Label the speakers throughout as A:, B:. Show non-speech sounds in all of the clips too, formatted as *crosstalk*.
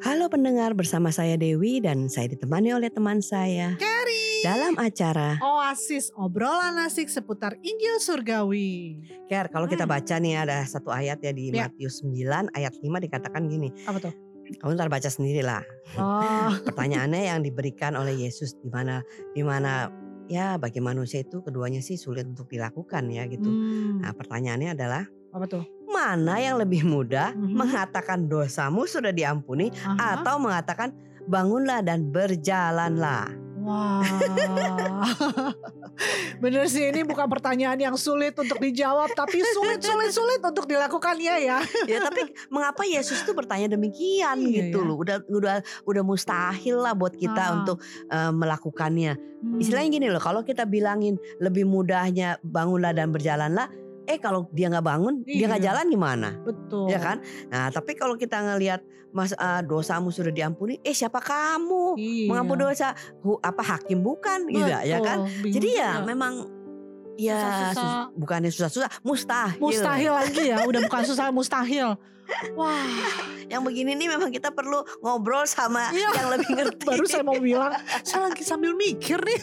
A: Halo pendengar, bersama saya Dewi dan saya ditemani oleh teman saya
B: Carrie.
A: dalam acara
B: Oasis obrolan asik seputar Injil Surgawi.
A: Care. Kalau kita
B: Hmm.
A: baca nih ada satu ayat ya di
B: Ya.
A: Matius 9 ayat 5 dikatakan gini.
B: Apa tuh?
A: Kamu ntar baca sendiri lah.
B: Oh, *laughs*
A: Pertanyaannya yang diberikan oleh Yesus di mana di mana ya bagi manusia itu keduanya sih sulit untuk dilakukan ya gitu.
B: hmm,
A: Nah, pertanyaannya adalah
B: apa tuh?
A: Mana yang lebih mudah
B: Mhm.
A: mengatakan dosamu sudah diampuni
B: Aha.
A: atau mengatakan bangunlah dan berjalanlah.
B: Wah, *laughs* bener sih ini bukan pertanyaan yang sulit untuk dijawab, tapi sulit, sulit, sulit untuk dilakukannya ya.
A: ya tapi mengapa Yesus itu bertanya demikian
B: Iya,
A: gitu
B: ya.
A: loh udah udah udah mustahil lah buat kita
B: Ah.
A: untuk eh, melakukannya
B: Hmm.
A: istilahnya gini loh kalau kita bilangin lebih mudahnya bangunlah dan berjalanlah eh kalau dia nggak bangun dia nggak
B: Iya.
A: jalan gimana
B: betul.
A: ya kan nah tapi kalau kita ngelihat mas eh, dosamu sudah diampuni eh siapa kamu
B: Iya.
A: mengampuni dosa hu- apa hakim bukan gitu ya kan
B: bingung
A: jadi ya
B: juga.
A: memang ya
B: Susah-susah.
A: sus- bukannya susah-susah mustahil
B: mustahil lagi ya, udah bukan susah mustahil. Wah,
A: yang begini nih memang kita perlu ngobrol sama
B: Iya.
A: yang lebih ngerti.
B: baru saya mau bilang, saya lagi sambil mikir nih.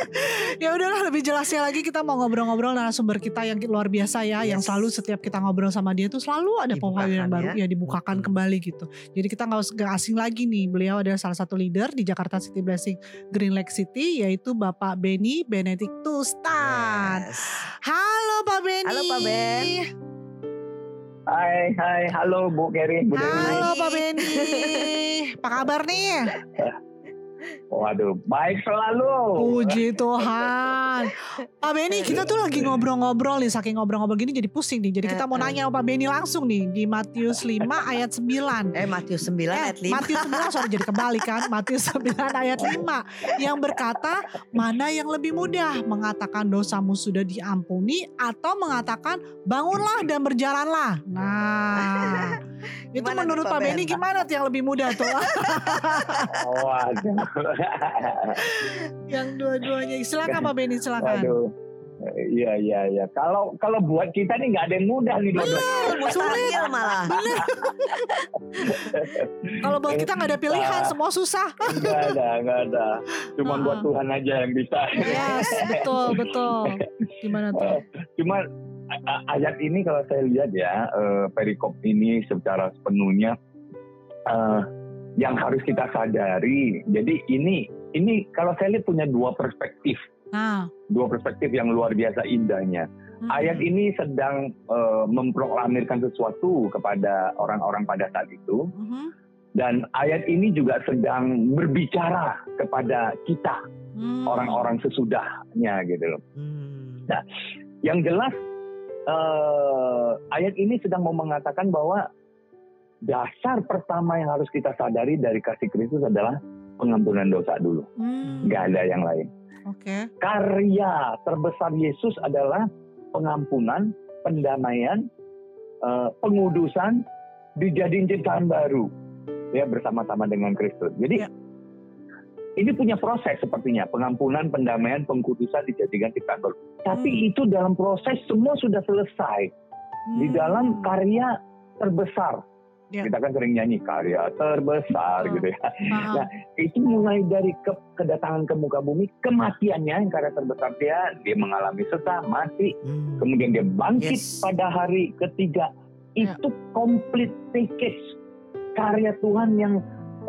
B: *laughs* ya udahlah lebih jelasnya lagi kita mau ngobrol-ngobrol narasumber kita yang luar biasa ya, yang
A: Yes.
B: selalu setiap kita ngobrol sama dia tuh selalu ada yang baru
A: ya.
B: ya dibukakan
A: Hmm.
B: kembali gitu. Jadi kita nggak us- nggak asing lagi nih. Beliau adalah salah satu leader di Jakarta City Blessing Green Lake City yaitu Bapak Benny Benedictus Tan.
A: Yes.
B: Halo Pak Benny.
A: Halo, Pak Ben.
C: Hai, hai, halo Bu Keri, Bu Dewi.
B: Halo. Pak Benny. Apa kabar nih? *laughs*
C: Waduh, baik selalu.
B: Puji Tuhan. Pak Benny, *laughs* kita tuh lagi ngobrol-ngobrol nih, saking ngobrol-ngobrol gini jadi pusing nih. Jadi kita mau nanya sama Pak Benny langsung nih di Matius 5 ayat 9.
A: Eh Matius 9
B: Eh,
A: ayat 5.
B: Matius 9 sorry jadi kebalik kan Matius 9 ayat 5 Yang berkata Mana yang lebih mudah Mengatakan dosamu sudah diampuni Atau mengatakan Bangunlah dan berjalanlah Nah *laughs* Itu
A: Gimana
B: menurut
A: Pak
B: Pak Benny
A: Ben?
B: gimana tuh yang lebih mudah tuh *laughs*
C: Waduh. *laughs*
B: Yang dua-duanya Silakan Pak Benny silakan
C: Waduh. Iya, iya, iya. Kalau kalau buat kita nih nggak ada yang mudah nih dua
A: Mustahil malah.
B: Kalau buat kita nggak ada pilihan Semua susah
C: Nggak ada, nggak ada. Cuma
B: Ah.
C: buat Tuhan aja yang bisa.
B: Yes betul betul Gimana tuh
C: Cuma ayat ini kalau saya lihat ya, eh, perikop ini secara sepenuhnya eh, yang harus kita sadari. Jadi ini ini kalau saya lihat punya dua perspektif,
B: Nah
C: dua perspektif yang luar biasa indahnya.
B: hmm.
C: Ayat ini sedang eh, memproklamirkan sesuatu kepada orang-orang pada saat itu,
B: Mhm.
C: dan ayat ini juga sedang berbicara kepada kita
B: Hmm.
C: orang-orang sesudahnya gitu loh.
A: Hmm.
C: Nah, Yang jelas eh, ayat ini sedang mau mengatakan bahwa dasar pertama yang harus kita sadari dari kasih Kristus adalah pengampunan dosa dulu,
B: Hmm.
C: ada yang lain.
B: Oke
C: Karya terbesar Yesus adalah pengampunan, pendamaian, eh, pengudusan, dijadiin ciptaan baru, ya bersama-sama dengan Kristus. Jadi
B: Ya.
C: Ini punya proses sepertinya pengampunan, pendamaian, pengkudusan dijadikan ciptaan baru. Tapi
B: Hmm.
C: itu dalam proses semua sudah selesai di
B: Hmm.
C: dalam karya terbesar.
B: Ya.
C: Kita kan sering nyanyi karya terbesar gitu ya. Nah, itu mulai dari ke- kedatangan ke muka bumi, kematiannya yang karya terbesar dia, dia mengalami sesak, mati,
A: Hmm.
C: kemudian dia bangkit
A: Yes.
C: pada hari ketiga.
B: Ya.
C: Itu complete package karya Tuhan yang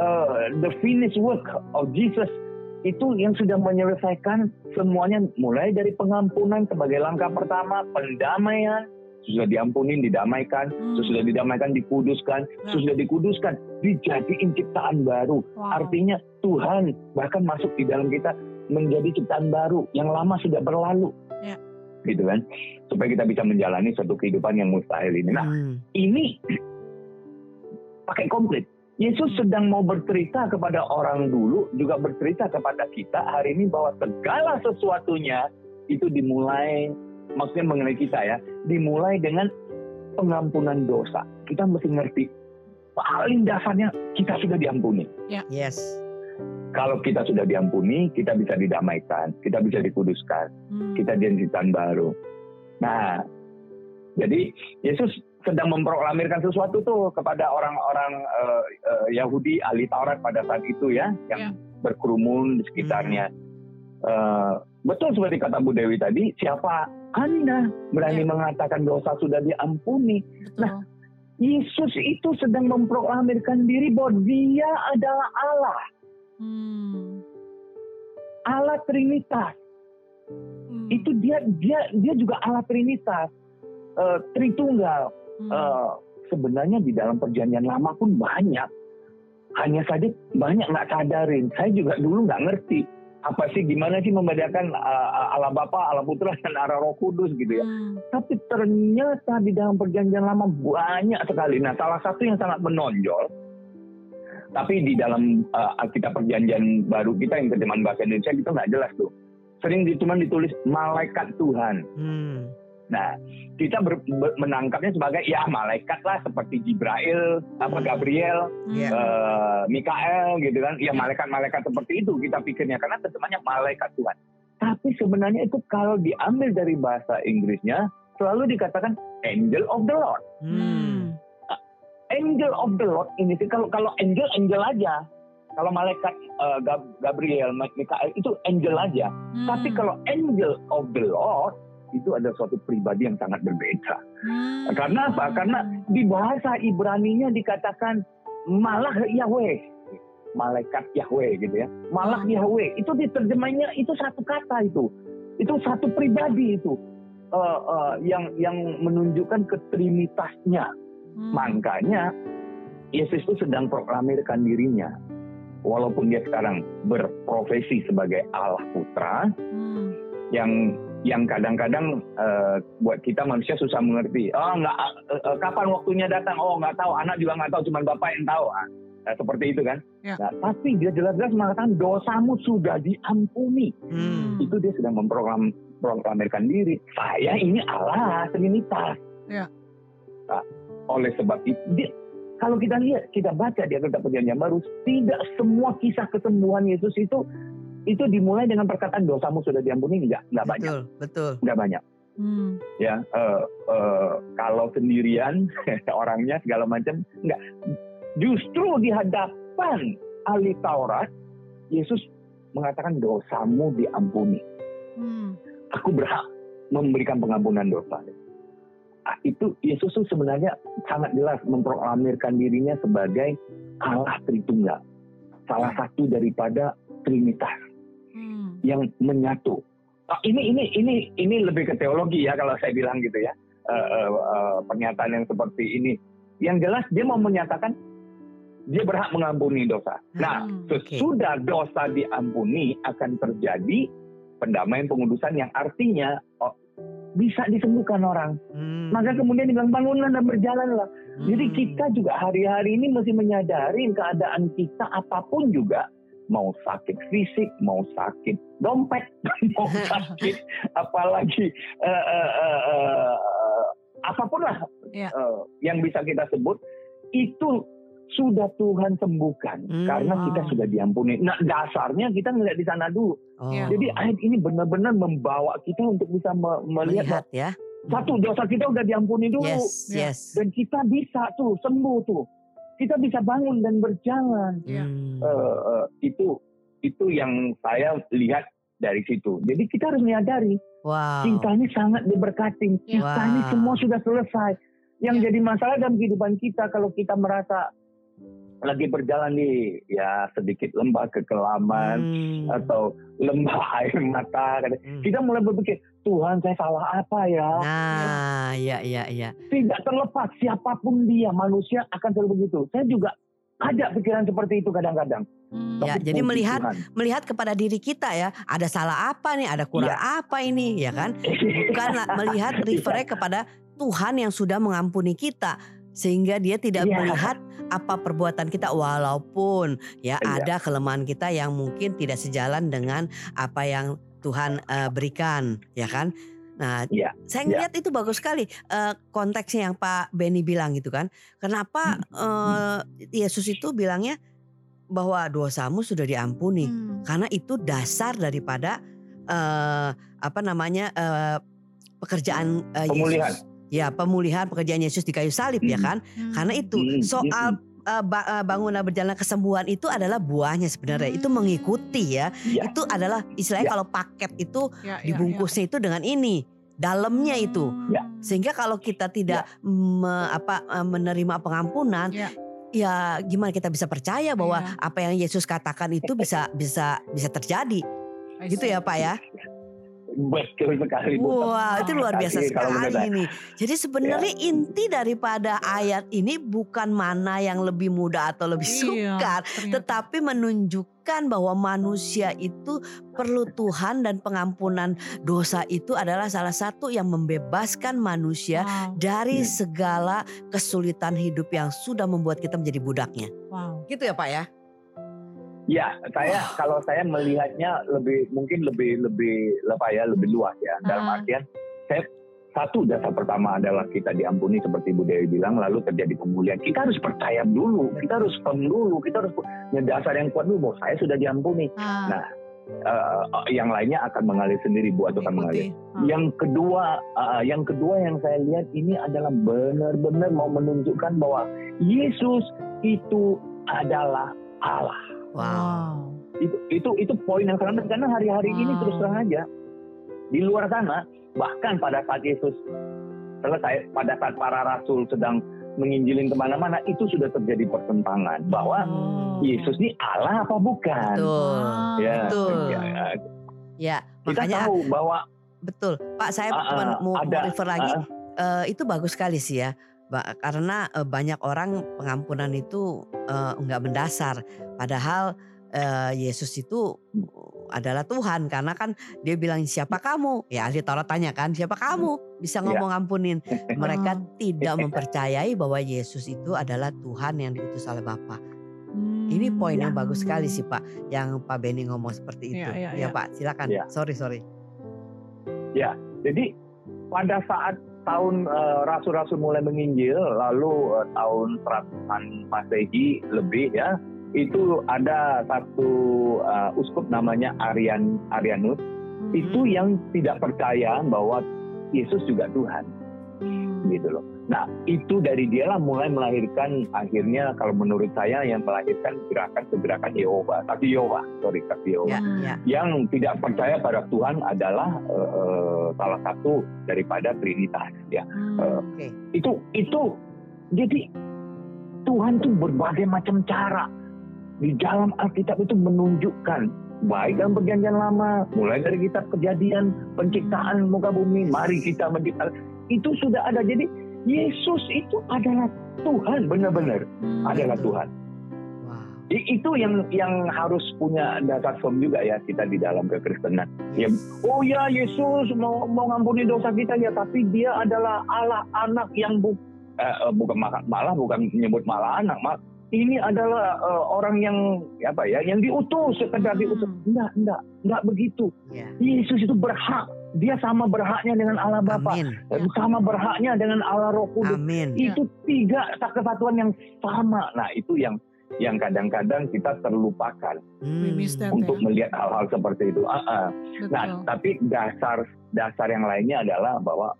C: uh, the finished work of Jesus itu yang sudah menyelesaikan semuanya mulai dari pengampunan sebagai langkah pertama, pendamaian, sudah diampuni, didamaikan,
B: Hmm.
C: sudah didamaikan, dikuduskan,
B: Ya.
C: sudah dikuduskan, dijadiin ciptaan baru.
B: Wow.
C: Artinya Tuhan bahkan masuk di dalam kita menjadi ciptaan baru yang lama sudah berlalu.
B: Ya.
C: Gitu kan. Supaya kita bisa menjalani suatu kehidupan yang mustahil ini. Nah,
A: Hmm.
C: ini *clears throat* pakai komplit. Yesus sedang mau bercerita kepada orang dulu, juga bercerita kepada kita hari ini bahwa segala sesuatunya itu dimulai, maksudnya mengenai kita ya, dimulai dengan pengampunan dosa. Kita mesti ngerti, paling dasarnya kita sudah diampuni.
A: Yes.
C: Kalau kita sudah diampuni, kita bisa didamaikan, kita bisa dikuduskan,
B: Hmm.
C: kita dijadikan baru. Nah, jadi Yesus sedang memproklamirkan sesuatu tuh kepada orang-orang uh, uh, Yahudi ahli Taurat pada saat itu ya, yang berkerumun di sekitarnya. Uh, betul seperti kata Bu Dewi tadi, siapa Anda berani
B: Ya.
C: mengatakan dosa sudah diampuni?
B: Betul.
C: Nah, Yesus itu sedang memproklamirkan diri bahwa Dia adalah Allah,
B: Hmm.
C: Allah Trinitas.
B: Hmm.
C: Itu dia dia dia juga Allah Trinitas, Tritunggal.
B: Hmm.
C: Eh, sebenarnya di dalam perjanjian lama pun banyak. Hanya saja banyak nggak sadarin. Saya juga dulu nggak ngerti apa sih gimana sih membedakan eh, Allah Bapa, Allah Putra dan Allah Roh Kudus gitu ya.
B: Hmm.
C: Tapi ternyata di dalam perjanjian lama banyak sekali. Nah, salah satu yang sangat menonjol, tapi di dalam uh, Alkitab perjanjian baru kita yang terjemahan bahasa Indonesia kita nggak jelas tuh. Sering di- cuma ditulis malaikat Tuhan.
A: Hmm.
C: Nah, kita ber- ber- menangkapnya sebagai ya malaikat lah seperti Jibril, apa
A: Hmm.
C: Gabriel,
A: Iya.
C: eh, Mikael gitu kan. Ya
B: Ya.
C: malaikat-malaikat seperti itu kita pikirnya karena terjemahnya malaikat Tuhan. Tapi sebenarnya itu kalau diambil dari bahasa Inggrisnya selalu dikatakan angel of the Lord.
A: Hmm.
C: Angel of the Lord ini sih kalau kalau angel angel aja. Kalau malaikat Gab- Gabriel, Mikael itu angel aja.
B: Hmm.
C: Tapi kalau angel of the Lord itu adalah suatu pribadi yang sangat berbeda.
B: Hmm.
C: Karena apa? Karena di bahasa Ibrani-nya dikatakan malah Yahweh. Malaikat Yahweh gitu ya. Malah
B: Hmm.
C: Yahweh. Itu diterjemahnya itu satu kata itu. Itu satu pribadi itu. Eh, eh, yang yang menunjukkan ketrinitasnya.
B: Hmm.
C: Makanya Yesus itu sedang proklamirkan dirinya. Walaupun dia sekarang berprofesi sebagai Allah Putra,
B: Hmm.
C: yang yang kadang-kadang eh, buat kita manusia susah mengerti. Oh nggak eh, eh, kapan waktunya datang? Oh nggak tahu. Anak juga nggak tahu. Cuma bapak yang tahu. Ah, nah, seperti itu kan.
B: Ya.
C: Nah, tapi dia jelas-jelas mengatakan dosamu sudah diampuni.
A: Hmm.
C: Itu dia sedang memproklam proklamirkan diri. Saya ini Allah Trinitas.
B: Ya.
C: Nah, oleh sebab itu dia kalau kita lihat, kita baca di Alkitab Perjanjian Baru, tidak semua kisah kesembuhan Yesus itu itu dimulai dengan perkataan dosamu sudah diampuni enggak, enggak banyak,
A: Betul, betul.
C: enggak banyak.
B: Hmm.
C: Ya, eh, eh, kalau sendirian *laughs* orangnya segala macam enggak. Justru di hadapan ahli Taurat, Yesus mengatakan dosamu diampuni.
B: Hmm.
C: Aku berhak memberikan pengampunan dosa. Ah, itu Yesus tuh sebenarnya sangat jelas memproklamirkan dirinya sebagai Allah Tritunggal. Salah satu daripada Trinitas. Yang menyatu. Ah, ini ini ini ini lebih ke teologi ya kalau saya bilang gitu ya. Eh, eh, eh, pernyataan yang seperti ini. Yang jelas dia mau menyatakan dia berhak mengampuni dosa. Nah,
B: Hmm,
C: sesudah dosa diampuni akan terjadi pendamaian pengudusan yang artinya oh, bisa disembuhkan orang.
A: Hmm.
C: Maka kemudian dibilang bangunlah dan berjalanlah. Jadi
A: Hmm.
C: kita juga hari-hari ini mesti menyadari keadaan kita apa pun juga mau sakit fisik, mau sakit dompet, *laughs* mau sakit *laughs* apalagi eh, eh, eh, eh, apa pun lah
B: Ya.
C: eh, yang bisa kita sebut itu sudah Tuhan sembuhkan
A: Hmm.
C: karena kita
B: Wow.
C: sudah diampuni. Nah dasarnya kita ngeliat di sana dulu.
A: Oh.
B: Ya.
C: Jadi ayat ini benar-benar membawa kita untuk bisa me- melihat
A: melihat ya.
C: satu dosa kita udah diampuni dulu
A: Yes,
B: Ya.
A: yes.
C: dan kita bisa tuh sembuh tuh. Kita bisa bangun dan berjalan.
B: Ya.
A: Hmm.
C: Eh, eh, itu itu yang saya lihat dari situ. Jadi kita harus menyadari
A: Wow.
C: kita ini sangat diberkati.
B: Ya.
C: Ini
A: Wow.
C: semua sudah selesai. Yang
B: Ya.
C: jadi masalah dalam kehidupan kita kalau kita merasa lagi berjalan di ya sedikit lembah kekelaman
A: Hmm.
C: atau lembah *laughs* air mata.
A: Hmm.
C: Kita mulai berpikir, Tuhan saya salah apa ya?
A: Nah, ya, ya, ya.
C: Tidak terlepas siapa pun dia, manusia akan selalu begitu. Saya juga ada pikiran seperti itu kadang-kadang.
B: Hmm.
A: Ya, jadi melihat
C: Tuhan.
A: melihat kepada diri kita ya, ada salah apa nih, ada kurang
C: Iya.
A: apa ini, ya kan? Bukan *laughs* melihat refernya kepada Tuhan yang sudah mengampuni kita sehingga dia tidak
C: Iya.
A: melihat apa perbuatan kita walaupun ya
C: Iya.
A: ada kelemahan kita yang mungkin tidak sejalan dengan apa yang Tuhan eh, berikan, ya kan? Nah,
C: Iya,
A: saya
C: iya.
A: ngeliat itu bagus sekali eh, konteksnya yang Pak Benny bilang gitu kan. Kenapa eh, Yesus itu bilangnya bahwa dosamu sudah diampuni?
B: Hmm.
A: karena itu dasar daripada eh, apa namanya eh, pekerjaan eh,
C: Pemulihan.
A: Yesus ya pemulihan pekerjaan Yesus di kayu salib ya
C: Hmm.
A: kan?
B: Hmm.
A: Karena itu
C: Hmm,
A: soal eh, ba- eh, bangunan berjalan kesembuhan itu adalah buahnya sebenarnya. Itu
B: Hmm.
A: mengikuti ya.
C: Ya.
A: Itu adalah istilahnya
C: Ya.
A: kalau paket itu
B: Ya, ya,
A: dibungkusnya itu dengan ini, dalamnya
B: ya.
A: itu.
C: Ya.
A: Sehingga kalau kita tidak me- apa eh, menerima pengampunan,
B: Ya.
A: ya gimana kita bisa percaya bahwa
B: Ya.
A: apa yang Yesus katakan itu bisa bisa bisa terjadi. Gitu ya, Pak ya?
C: Betul sekali. Bu.
A: Wah, itu luar biasa
C: Tapi
A: sekali
C: saya-
A: ini. Jadi sebenarnya inti daripada ayat ini bukan mana yang lebih mudah atau lebih
B: Iya,
A: sukar,
B: ternyata.
A: tetapi menunjukkan bahwa manusia itu perlu Tuhan dan pengampunan dosa itu adalah salah satu yang membebaskan manusia
B: Wow,
A: dari
C: Ya.
A: segala kesulitan hidup yang sudah membuat kita menjadi budaknya.
B: wow.
A: Gitu ya, Pak ya?
C: Ya, saya kalau saya melihatnya lebih mungkin lebih lebih apa ya lebih luas ya. Dalam
B: Ah.
C: artian saya satu dasar pertama adalah kita diampuni seperti Bu Dewi bilang lalu terjadi pemulihan. Kita harus percaya dulu, kita harus firm dulu, kita harus punya dasar yang kuat dulu bahwa saya sudah diampuni.
B: Ah,
C: Nah, Eh, yang lainnya akan mengalir sendiri Bu atau akan mengalir.
B: Ah.
C: Yang kedua, uh, yang kedua yang saya lihat ini adalah benar-benar mau menunjukkan bahwa Yesus itu adalah Allah.
A: Wow.
C: Itu itu itu poin yang sangat karena hari-hari ini
B: Wow.
C: terus terang aja di luar sana bahkan pada saat Yesus selesai pada saat para rasul sedang menginjilin ke mana-mana itu sudah terjadi pertentangan bahwa
B: Oh.
C: Yesus ini Allah apa bukan?
A: Betul.
C: Ya,
A: Betul.
C: ya, ya.
A: Ya,
C: kita
A: makanya
C: tahu bahwa
A: betul. Pak, saya
C: ah,
A: mau,
C: ada,
A: refer lagi
C: ah.
A: eh, itu bagus sekali sih ya. Karena banyak orang pengampunan itu enggak mendasar. Padahal Yesus itu adalah Tuhan karena kan dia bilang siapa kamu? Ya ahli Taurat tanya kan siapa kamu bisa
C: Ya.
A: ngomong ampunin. Mereka *laughs* tidak mempercayai bahwa Yesus itu adalah Tuhan yang diutus oleh Bapa. Ini
B: Hmm.
A: poin yang bagus sekali sih Pak, yang Pak Benny ngomong seperti itu.
B: Iya, iya,
A: ya
B: iya.
A: Pak, silakan.
C: Iya.
A: Sorry sorry.
C: Jadi pada saat tahun eh, rasul-rasul mulai menginjil, lalu eh, tahun 100-an Masehi lebih ya, itu ada satu eh, uskup namanya Arian Arianus,
B: Hmm.
C: itu yang tidak percaya bahwa Yesus juga Tuhan,
B: Hmm.
C: gitu loh. Nah itu dari dialah mulai melahirkan akhirnya kalau menurut saya yang melahirkan gerakan-gerakan Yehova, tapi Yehova, sorry, tapi Yehova.
A: Ya, ya.
C: yang tidak percaya pada Tuhan adalah eh, salah satu daripada Trinitas ya
B: Hmm.
A: Oke.
C: itu itu jadi Tuhan tuh berbagai macam cara di dalam Alkitab itu menunjukkan baik dalam perjanjian lama mulai dari kitab kejadian penciptaan muka bumi mari kita menciptakan itu sudah ada jadi Yesus itu adalah Tuhan benar-benar
B: Hmm.
C: adalah. Tuhan
A: Wow.
C: I- itu yang yang harus punya dasar firm juga ya kita di dalam kekristenan. Ya,
A: Yes.
C: oh ya Yesus mau mau ngampuni dosa kita ya, tapi dia adalah Allah anak yang bu, eh, eh, bukan malah, bukan menyebut malah anak, mak. Ini adalah eh, orang yang apa ya, yang diutus sekedar
B: Hmm.
C: diutus. Enggak, enggak, enggak begitu.
A: Ya.
C: Yesus itu berhak. Dia sama berhaknya dengan Allah Bapa, sama berhaknya dengan Allah Roh Kudus
A: Amin.
C: Itu tiga kesatuan yang sama. Nah itu yang yang kadang-kadang kita terlupakan
B: that
C: untuk
B: ya.
C: melihat hal-hal seperti itu. Ah.
B: Betul.
C: Nah tapi dasar dasar yang lainnya adalah bahwa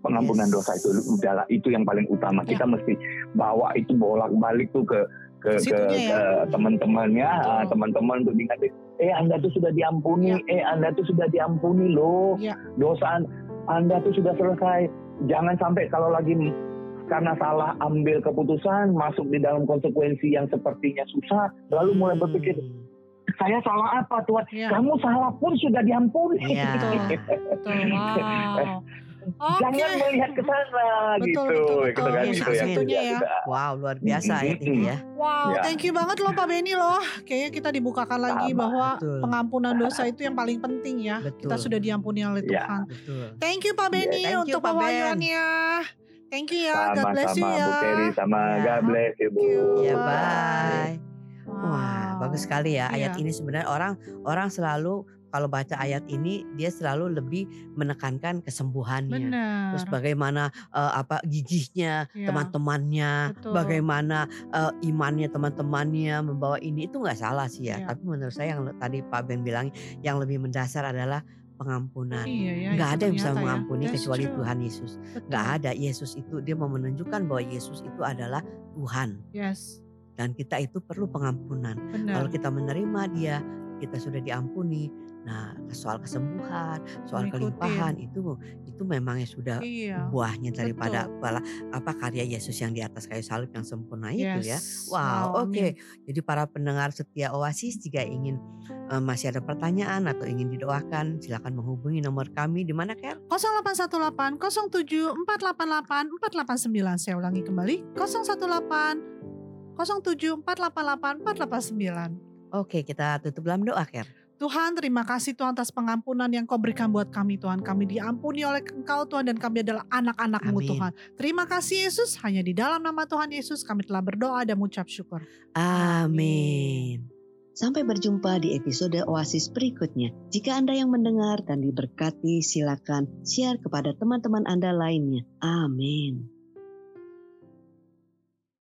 C: pengampunan
A: Yes.
C: dosa itu udahlah itu yang paling utama.
B: Ya.
C: Kita mesti bawa itu bolak-balik tuh ke ke, ke,
B: ya.
C: ke teman-temannya, ah, teman-teman untuk diingatin. Eh anda tuh sudah diampuni,
B: Ya.
C: eh anda tuh sudah diampuni loh.
B: Ya.
C: Dosa anda tuh sudah selesai. Jangan sampai kalau lagi karena salah ambil keputusan masuk di dalam konsekuensi yang sepertinya susah lalu mulai berpikir
A: Hmm.
C: saya salah apa Tuhan
B: Ya.
C: kamu salah pun sudah diampuni
A: Iya. *laughs*
B: Betul. Betul. Wow. Oke.
C: jangan melihat ke sana
B: Betul,
C: gitu
B: betul,
C: gitu
B: betul.
C: kan
A: Yes,
C: itu yang
A: situnya
B: ya.
C: tidak-
A: Wow, luar biasa
C: Mm-mm.
A: ayat ini ya.
B: Wow,
C: Ya.
B: thank you banget loh Pak Benny loh. Kayaknya kita dibukakan lagi
C: Sama.
B: bahwa
A: Betul.
B: pengampunan dosa itu yang paling penting ya. Kita
A: Betul.
B: sudah diampuni oleh
C: Ya.
B: Tuhan.
A: Betul.
B: Thank you Pak Benny
A: thank you,
B: untuk pewayangannya. Thank you ya. God bless you
C: sama-sama
B: ya.
C: Bu Terry sama
A: Ya.
C: God bless you Bu
B: you.
A: Ya,
B: Bye.
A: bye. Wah,
B: Wow.
A: bagus sekali ya ayat
B: Iya.
A: ini sebenarnya orang orang selalu kalau baca ayat ini dia selalu lebih menekankan kesembuhannya.
B: Benar.
A: Terus bagaimana eh, apa gigihnya
B: Ya.
A: teman-temannya,
B: Betul.
A: bagaimana eh, imannya teman-temannya membawa ini itu nggak salah sih ya.
B: Iya.
A: Tapi menurut saya yang tadi Pak Ben bilang yang lebih mendasar adalah pengampunan.
B: Iya ya.
A: Nggak
B: itu
A: ada yang bisa
B: ya.
A: mengampuni
B: That's
A: kecuali
B: true.
A: Tuhan Yesus. Nggak
B: Betul.
A: ada. Yesus itu dia mau menunjukkan bahwa Yesus itu adalah Tuhan
B: Yes.
A: dan kita itu perlu pengampunan.
B: Benar.
A: Kalau kita menerima Dia, kita sudah diampuni. Nah, soal kesembuhan, soal
B: Ngikutin.
A: kelimpahan itu itu memang ya sudah
B: Iya.
A: buahnya daripada bala- apa karya Yesus yang di atas kayu salib yang sempurna itu ya.
B: Yes.
A: Wow, oke.
B: amin.
A: Jadi para pendengar setia Oasis jika ingin eh, masih ada pertanyaan atau ingin didoakan, silakan menghubungi nomor kami di mana Ker?
B: 0818 07 488 489 saya ulangi kembali 018 07 488 489
A: Oke, kita tutup dalam doa Ker.
B: Tuhan terima kasih Tuhan atas pengampunan yang kau berikan buat kami Tuhan kami diampuni oleh engkau Tuhan dan kami adalah anak-anakmu
A: Amin.
B: Tuhan terima kasih Yesus hanya di dalam nama Tuhan Yesus kami telah berdoa dan mengucap syukur
A: Amin.
D: Sampai berjumpa di episode Oasis berikutnya. Jika Anda yang mendengar dan diberkati, silakan share kepada teman-teman Anda lainnya. Amin.